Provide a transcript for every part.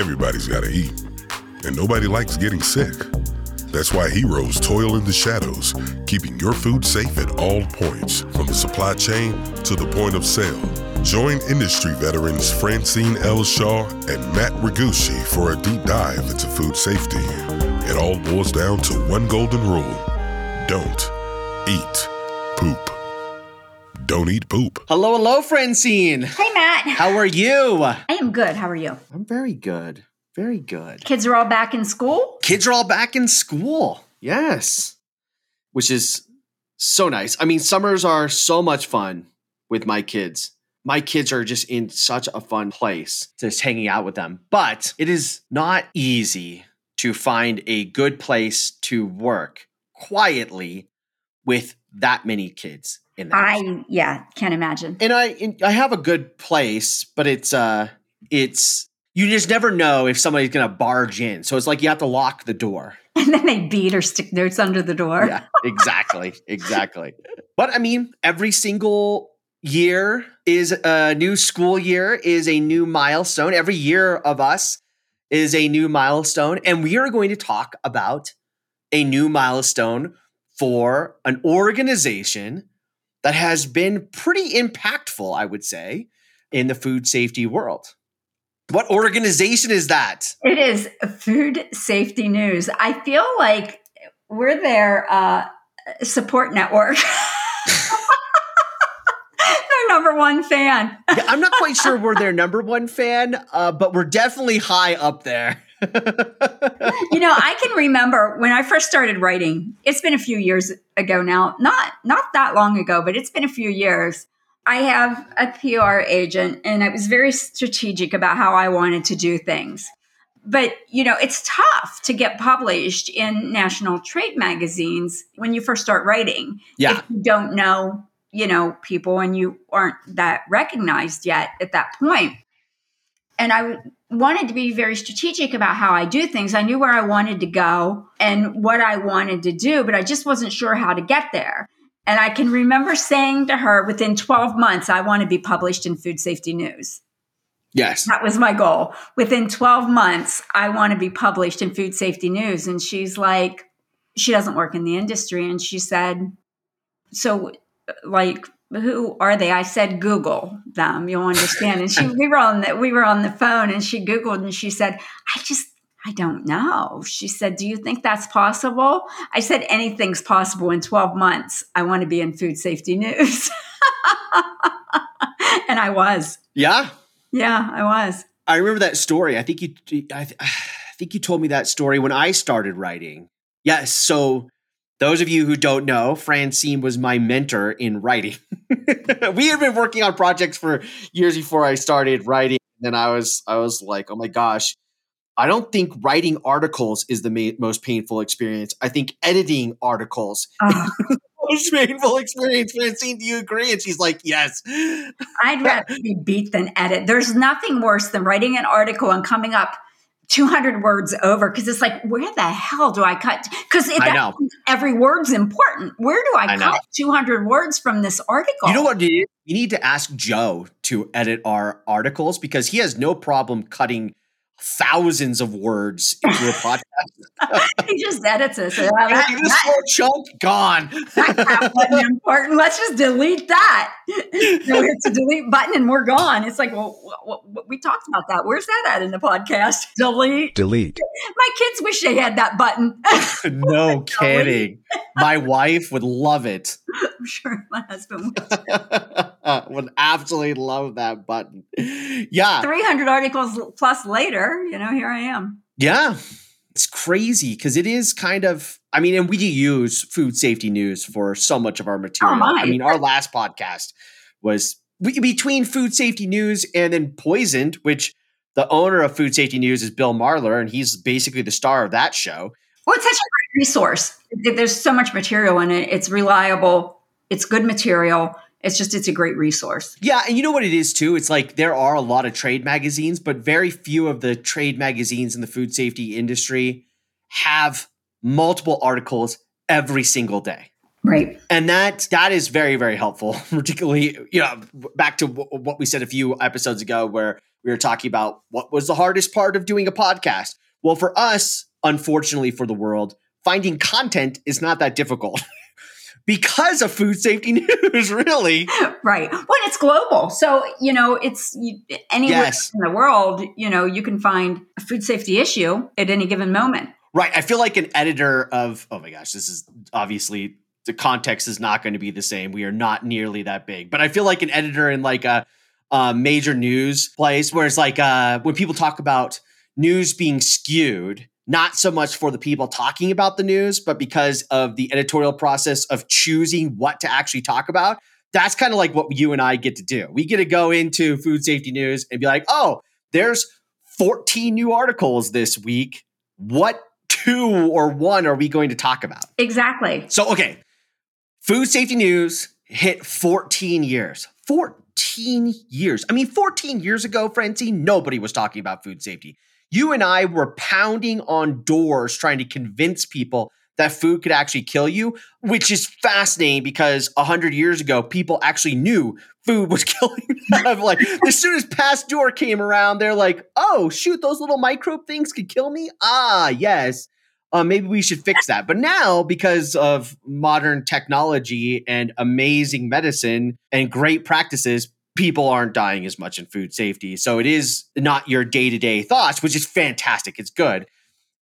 Everybody's got to eat, and nobody likes getting sick. That's why heroes toil in the shadows, keeping your food safe at all points, from the supply chain to the point of sale. Join industry veterans Francine L. Shaw and Matt Regusci for a deep dive into food safety. It all boils down to one golden rule don't eat. Don't eat poop. Hello, hello, Francine. Hey, Matt. How are you? I am good. How are you? I'm very good. Very good. Kids are all back in school? Kids are all back in school. Yes. Which is so nice. I mean, summers are so much fun with my kids. My kids are just in such a fun place just hanging out with them. But it is not easy to find a good place to work quietly with that many kids in the house. I, yeah, can't imagine. and I and I have a good place, but it's uh it's you just never know if somebody's gonna barge in. So it's like you have to lock the door. And then they beat or stick notes under the door. Yeah, exactly, exactly. But I mean, every single year is a new school year, is a new milestone. Every year of us is a new milestone, and we are going to talk about a new milestone for an organization that has been pretty impactful, I would say, in the food safety world. What organization is that? It is food safety news. I feel like we're their uh, support network. their number one fan. Yeah, I'm not quite sure we're their number one fan, uh, but we're definitely high up there. You know, I can remember when I first started writing. It's been a few years ago now. Not not that long ago, but it's been a few years. I have a PR agent and I was very strategic about how I wanted to do things. But, you know, it's tough to get published in national trade magazines when you first start writing. Yeah. If you don't know, you know, people and you aren't that recognized yet at that point. And I wanted to be very strategic about how I do things. I knew where I wanted to go and what I wanted to do, but I just wasn't sure how to get there. And I can remember saying to her within 12 months, I want to be published in Food Safety News. yes. That was my goal. Within 12 months, I want to be published in Food Safety News. And she's like, she doesn't work in the industry. And she said, So, like, who are they? I said, Google them. You'll understand. And she, we were on the, we were on the phone, and she Googled, and she said, I just, I don't know. She said, Do you think that's possible? I said, Anything's possible in 12 months. I want to be in Food Safety News. and I was. Yeah. Yeah, I was. I remember that story. I think you, I, I think you told me that story when I started writing. Yes. So, those of you who don't know, Francine was my mentor in writing. we had been working on projects for years before I started writing. And I was, I was like, oh my gosh, I don't think writing articles is the ma- most painful experience. I think editing articles Oh, most painful experience. Francine, do you agree? And she's like, yes. I'd rather be beat than edit. There's nothing worse than writing an article and coming up 200 words over because it's like, where the hell do I cut? Because I know. every word's important. Where do I, I know. cut 200 words from this article? You know what? You you need to ask Joe to edit our articles because he has no problem cutting thousands of words into a podcast. he just edits it. So, Hey, that, this that, whole chunk gone. that wasn't important. Let's just delete that. So it's a delete button and we're gone. It's like, well, w- w- we talked about that. Where's that at in the podcast? Delete. Delete. My kids wish they had that button. no kidding. My wife would love it. I'm sure my husband would. would absolutely love that button. Yeah. 300 articles plus later, you know, here I am. Yeah. It's crazy because it is kind of, I mean, and we do use food safety news for so much of our oh, material. my. I mean, our last podcast was between food safety news and then poisoned, which the owner of food safety news is Bill Marler, and he's basically the star of that show. Well, it's such a great resource. There's so much material in it. It's reliable. It's good material. It's just, it's a great resource. Yeah, and you know what it is too? It's like there are a lot of trade magazines, but very few of the trade magazines in the food safety industry have multiple articles every single day. Right. And that that is very very helpful, particularly you know back to w- what we said a few episodes ago where We were talking about what was the hardest part of doing a podcast. Well, for us, unfortunately for the world, finding content is not that difficult. because of food safety news, really. Right. When it's global. So, you know, it's you, anywhere Yes. in the world, you know, you can find a food safety issue at any given moment. Right. I feel like an editor of, oh my gosh, this is obviously the context is not going to be the same. We are not nearly that big, but I feel like an editor in like a, a major news place where it's like uh, when people talk about news being skewed, not so much for the people talking about the news, but because of the editorial process of choosing what to actually talk about. That's kind of like what you and I get to do. We get to go into food safety news and be like, oh, there's 14 new articles this week. What two or one are we going to talk about? Exactly. So, okay, food safety news hit 14 years. 14 years. I mean, 14 years ago, Francie, nobody was talking about food safety. You and I were pounding on doors trying to convince people that food could actually kill you, which is fascinating because 100 years ago, people actually knew food was killing them. like, as soon as Pasteur came around, they're like, oh, shoot, those little microbe things could kill me? Ah, yes uh, maybe we should fix that. But now, because of modern technology and amazing medicine and great practices, people aren't dying as much in food safety. So it is not your day to day thoughts, which is fantastic. It's good,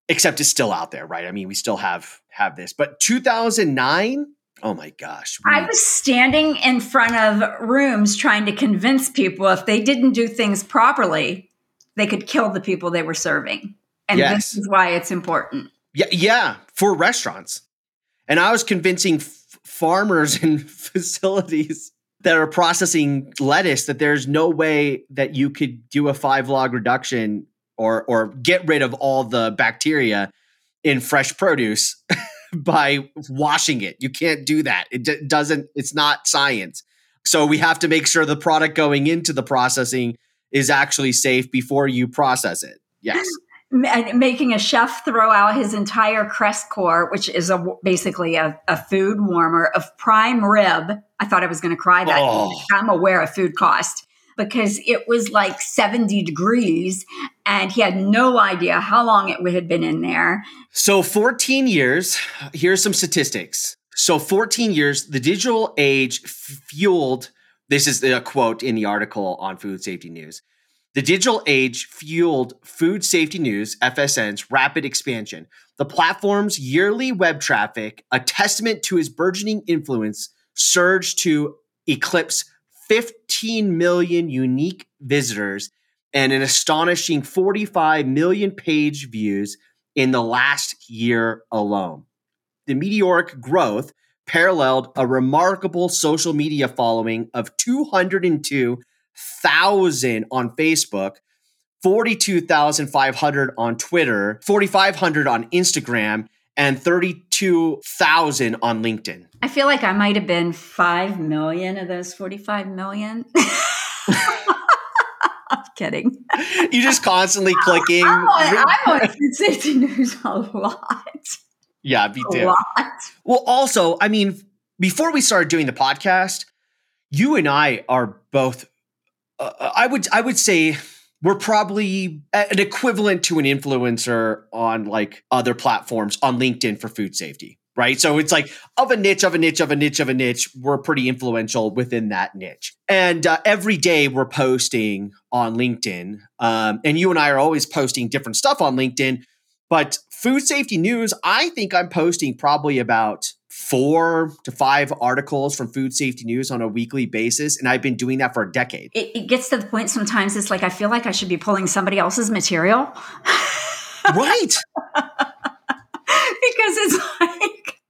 except it's still out there, right? I mean, we still have have this. But 2009, oh my gosh, we- I was standing in front of rooms trying to convince people if they didn't do things properly, they could kill the people they were serving. And Yes. this is why it's important. Yeah, yeah, for restaurants. And I was convincing f- farmers and facilities that are processing lettuce that there's no way that you could do a five log reduction or or get rid of all the bacteria in fresh produce by washing it. You can't do that. It d- doesn't it's not science. So we have to make sure the product going into the processing is actually safe before you process it. Yes. Ma- making a chef throw out his entire Cres Cor, which is a, basically a, a food warmer of prime rib. I thought I was going to cry that Oh. I'm aware of food cost because it was like 70 degrees and he had no idea how long it had been in there. So 14 years, here's some statistics. So 14 years, the digital age fueled, this is the quote in the article on Food Safety News. The digital age fueled Food Safety News, FSN's rapid expansion. The platform's yearly web traffic, a testament to his burgeoning influence, surged to eclipse 15 million unique visitors and an astonishing 45 million page views in the last year alone. The meteoric growth paralleled a remarkable social media following of 202,000 on Facebook, 42,500 on Twitter, 4,500 on Instagram, and 32,000 on LinkedIn. I feel like I might have been 5 million of those 45 million. I'm kidding. You just constantly clicking. I'm on, I'm on safety news a lot. Yeah, me A lot. Well, also, I mean, before we started doing the podcast, you and I are both. Uh, I would I would say we're probably an equivalent to an influencer on like other platforms on LinkedIn for food safety, right? So it's like of a niche, of a niche, of a niche, of a niche. We're pretty influential within that niche, and uh, every day we're posting on LinkedIn, um, and you and I are always posting different stuff on LinkedIn. But food safety news, I think I'm posting probably about four to five articles from food safety news on a weekly basis. And I've been doing that for a decade. It, it gets to the point sometimes it's like I feel like I should be pulling somebody else's material right. because it's like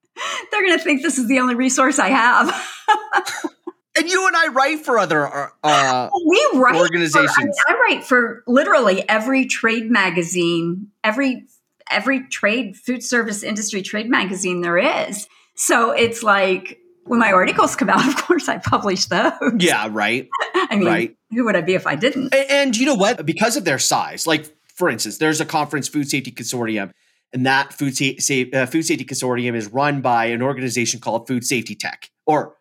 they're going to think this is the only resource I have. And you and I write for other uh, uh, we write Organizations. For, I, mean, I write for literally every trade magazine, every every trade food service industry trade magazine there is. So it's like when my articles come out, of course I publish those. yeah, right. I mean, right. who would I be if I didn't? And, and you know what? Because of their size, like for instance, there's a conference, Food Safety Consortium, and that food, sa- sa- uh, food safety consortium is run by an organization called Food Safety Tech, or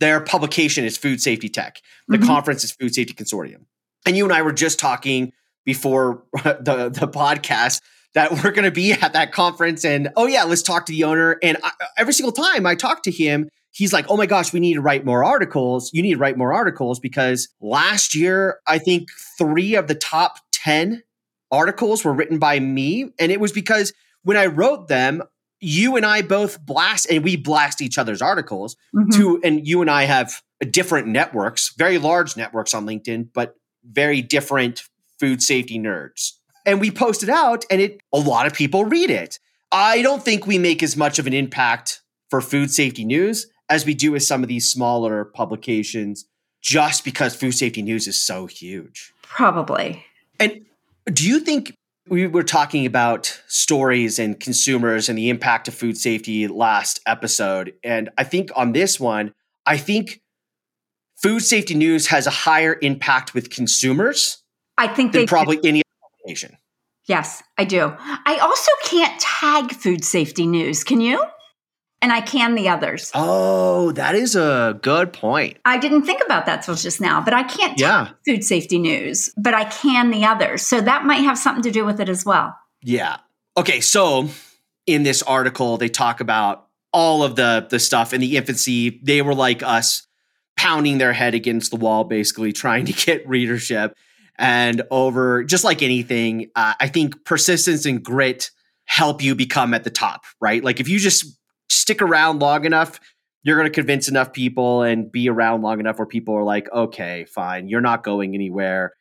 their publication is Food Safety Tech. The Mhm. conference is Food Safety Consortium. And you and I were just talking before the the podcast that we're going to be at that conference and oh yeah let's talk to the owner. And I, every single time i talk to him he's like oh my gosh we need to write more articles. You need to write more articles because last year i think three of the top 10 articles were written by me. And it was because when i wrote them you and i both blast and we blast each other's articles Mhm. to and you and i have different networks very large networks on linkedin but very different food safety nerds and we post it out and it a lot of people read it. I don't think we make as much of an impact for food safety news as we do with some of these smaller publications just because food safety news is so huge. Probably. and do you think we were talking about stories and consumers and the impact of food safety last episode? And i think on this one i think food safety news has a higher impact with consumers I think than probably any Yes, I do. I also can't tag food safety news. Can you? And I can the others. Oh, that is a good point. I didn't think about that till just now, but I can't tag Yeah. food safety news, but I can the others. So that might have something to do with it as well. Yeah. Okay, so in this article they talk about all of the the stuff in the infancy. They were like us pounding their head against the wall basically trying to get readership and over just like anything, uh, I think persistence and grit help you become at the top, right? Like if you just stick around long enough, you're going to convince enough people and be around long enough where people are like, "Okay, fine, you're not going anywhere."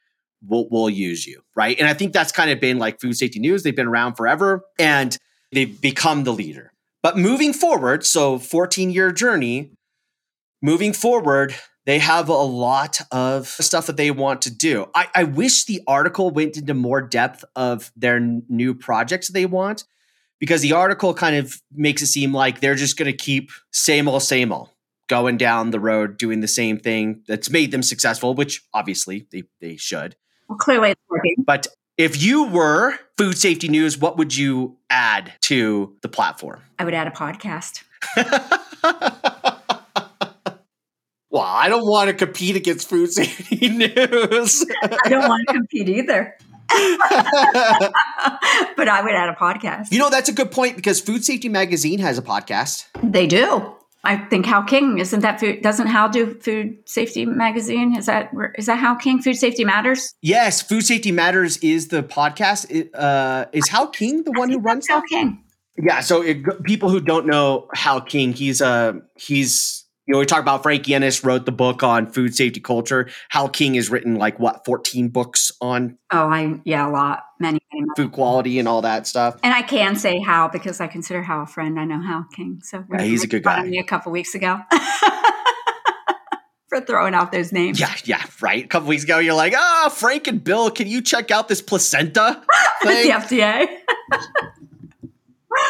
we'll, we'll use you. Right. And I think that's kind of been like food safety news. They've been around forever and they've become the leader. But moving forward, so 14 year journey, moving forward, they have a lot of stuff that they want to do. I, I wish the article went into more depth of their n- new projects they want because the article kind of makes it seem like they're just going to keep same old, same old going down the road doing the same thing that's made them successful, which obviously they, they should. Well, clearly it's working. But if you were food safety news, what would you add to the platform? I would add a podcast. well, I don't want to compete against food safety news. I don't want to compete either, but I would add a podcast. you know, that's a good point because Food Safety Magazine has a podcast. They do. I think Hal King isn't that food? Doesn't Hal do Food Safety Magazine? Is that is that Hal King? Food Safety Matters. Yes, Food Safety Matters is the podcast. It, uh, is Hal King the one who runs Hal? King. Yeah. So it, people who don't know Hal King, he's uh, he's you know we talk about Frank Yiannas wrote the book on food safety culture. Hal King has written like what fourteen books on Oh, I yeah, a lot, many, many. food quality and all that stuff. And I can say Hal because I consider Hal a friend. I know Hal King, so Yeah, he's a good guy. Me a couple weeks ago for throwing out those names. Yeah, yeah, right. A couple weeks ago, you're like, ah, Frank and Bill, can you check out this placenta With thing? the FDA.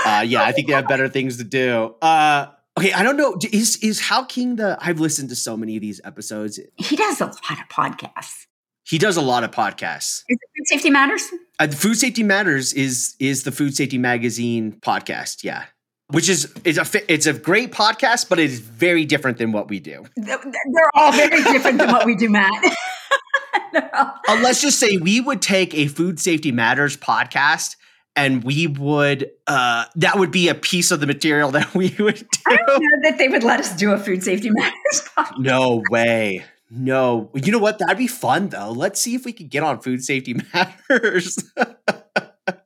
uh, yeah, I think they have better things to do. Uh, okay, I don't know. Is is Hal King the? I've listened to so many of these episodes. He does a lot of podcasts. He does a lot of podcasts. Is it Food Safety Matters? Uh, Food Safety Matters is is the Food Safety Magazine podcast. Yeah, which is it's a it's a great podcast, but it is very different than what we do. They're all very different than what we do, Matt. Uh, let's just say we would take a Food Safety Matters podcast. And we would, uh, that would be a piece of the material that we would do. I don't know that they would let us do a Food Safety Matters podcast. No way. No. You know what? That'd be fun though. Let's see if we could get on Food Safety Matters.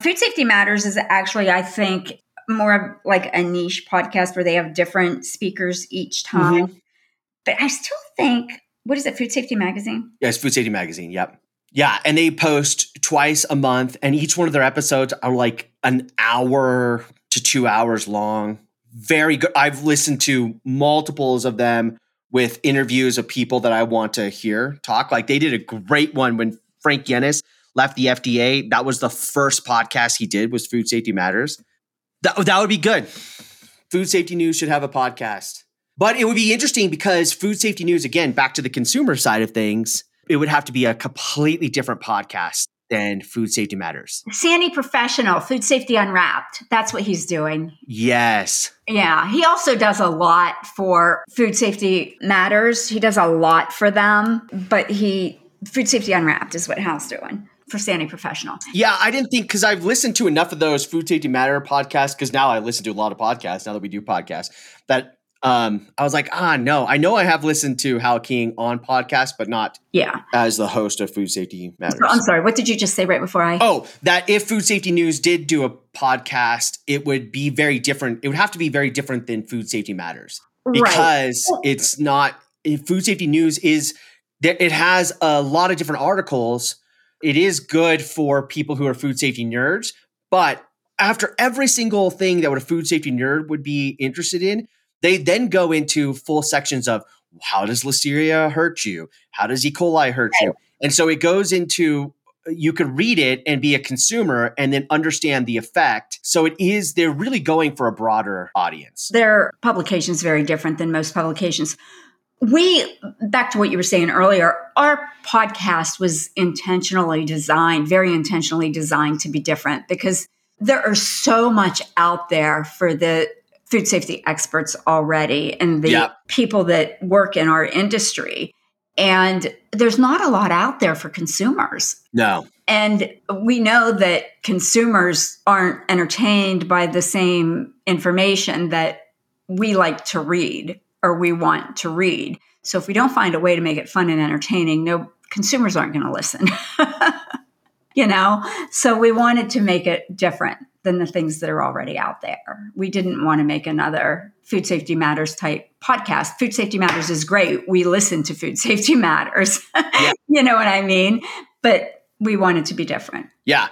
Food Safety Matters is actually, I think, more of like a niche podcast where they have different speakers each time. But I still think, what is it, Food Safety Magazine? yes, Food Safety Magazine. Yep. Yeah. And they post twice a month, and each one of their episodes are like an hour to two hours long. Very good. I've listened to multiples of them with interviews of people that I want to hear talk. Like they did a great one when Frank Yiannas left the FDA. That was the first podcast he did was Food Safety Matters. That, that would be good. Food Safety News should have a podcast. But it would be interesting because Food Safety News, again, back to the consumer side of things, it would have to be a completely different podcast than Food Safety Matters. Sani Professional, Food Safety Unwrapped. That's what he's doing. Yes. Yeah, he also does a lot for Food Safety Matters. He does a lot for them, but he Food Safety Unwrapped is what Hal's doing for Sani Professional. Yeah, I didn't think because I've listened to enough of those Food Safety Matter podcasts because now I listen to a lot of podcasts now that we do podcasts that um, I was like, ah, no, I know I have listened to Hal King on podcast, but not Yeah. as the host of Food Safety Matters. I'm sorry. What did you just say right before I? Oh, that if Food Safety News did do a podcast, it would be very different. It would have to be very different than Food Safety Matters right. because it's not. if Food Safety News is. It has a lot of different articles. It is good for people who are food safety nerds, but after every single thing that a food safety nerd would be interested in, they then go into full sections of how does listeria hurt you? How does E. coli hurt you? And so it goes into you could read it and be a consumer and then understand the effect. So it is they're really going for a broader audience. Their publication is very different than most publications. We, back to what you were saying earlier, our podcast was intentionally designed, very intentionally designed to be different because there are so much out there for the food safety experts already and the Yep. people that work in our industry. And there's not a lot out there for consumers. No. And we know that consumers aren't entertained by the same information that we like to read or we want to read. So if we don't find a way to make it fun and entertaining, no consumers aren't going to listen. you know? So we wanted to make it different than the things that are already out there. We didn't want to make another Food Safety Matters type podcast. Food Safety Matters is great. We listen to Food Safety Matters. you know what I mean? But we wanted to be different. Yeah.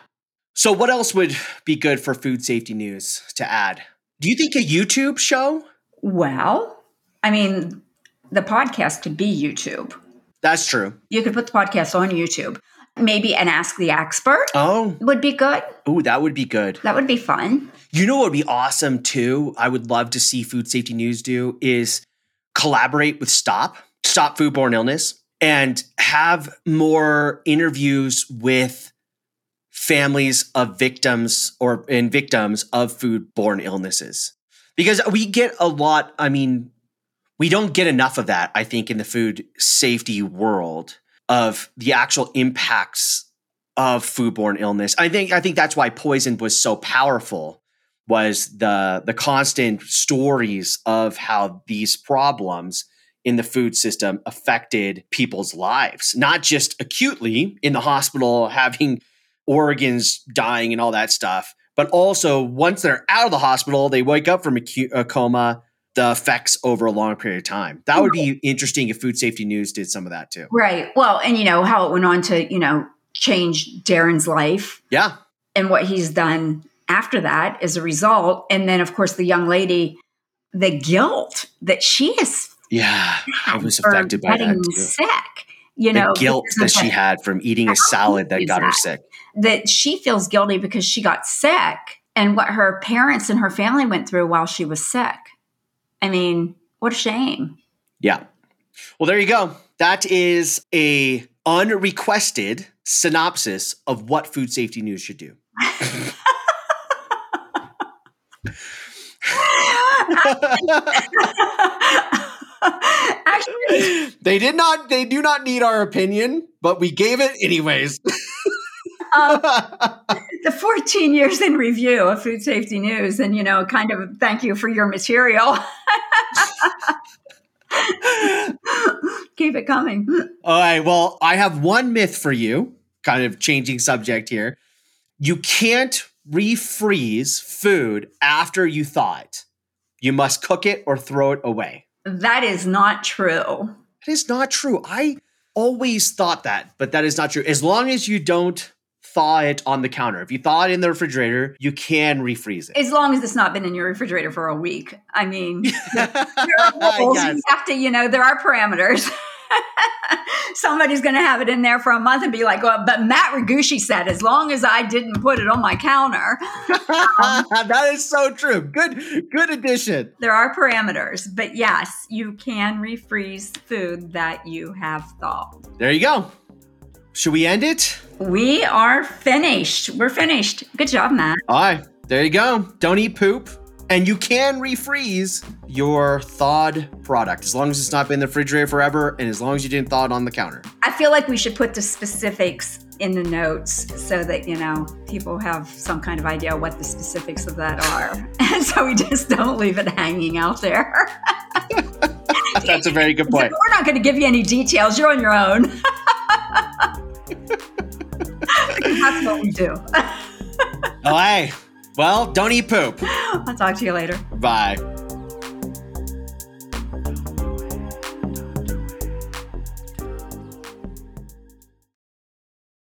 So what else would be good for food safety news to add? Do you think a YouTube show? Well, I mean, the podcast could be YouTube. That's true. You could put the podcast on YouTube. Maybe an Ask the Expert Oh, would be good. ooh, that would be good. That would be fun. You know what would be awesome too? I would love to see Food Safety News do is collaborate with Stop, Stop Foodborne Illness, and have more interviews with families of victims or and victims of foodborne illnesses. Because we get a lot, I mean, we don't get enough of that, I think, in the food safety world of the actual impacts of foodborne illness. I think I think that's why poison was so powerful was the the constant stories of how these problems in the food system affected people's lives, not just acutely in the hospital having organs dying and all that stuff, but also once they're out of the hospital, they wake up from a, coma, the effects over a long period of time. That would be interesting if Food Safety News did some of that too. Right. Well, and you know how it went on to, you know, change Darin's life Yeah. and what he's done after that as a result. And then, of course, the young lady, the guilt that she has Yeah. I was affected by getting that too. sick. You The know, guilt that she had from eating a salad that got her sick. that she feels guilty because she got sick and what her parents and her family went through while she was sick. I mean, what a shame. Yeah. Well, there you go. That is a unrequested synopsis of what food safety news should do. Actually, they did not they do not need our opinion, but we gave it anyways. um, the 14 years in review of food safety news, and you know, kind of thank you for your material. Keep it coming. All right. Well, I have one myth for you, kind of changing subject here. You can't refreeze food after you thaw it. You must cook it or throw it away. That is not true. It is not true. I always thought that, but that is not true. As long as you don't thaw it on the counter. If you thaw it in the refrigerator, you can refreeze it. As long as it's not been in your refrigerator for a week. I mean, there are rules. Yes. You have to, you know, there are parameters. Somebody's going to have it in there for a month and be like, well, but Matt Regusci said, as long as I didn't put it on my counter, um, that is so true. Good, good addition. there are parameters. But yes, you can refreeze food that you have thawed. There you go. Should we end it? We are finished. We're finished. Good job, Matt. All right, there you go. Don't eat poop. And you can refreeze your thawed product as long as it's not been in the refrigerator forever and as long as you didn't thaw it on the counter. I feel like we should put the specifics in the notes so that you know people have some kind of idea what the specifics of that are and so we just don't leave it hanging out there That's a very good point. we're not going to give you any details you're on your own that's what we do Oh, hey. Well, don't eat poop. i'll talk to you later Bye.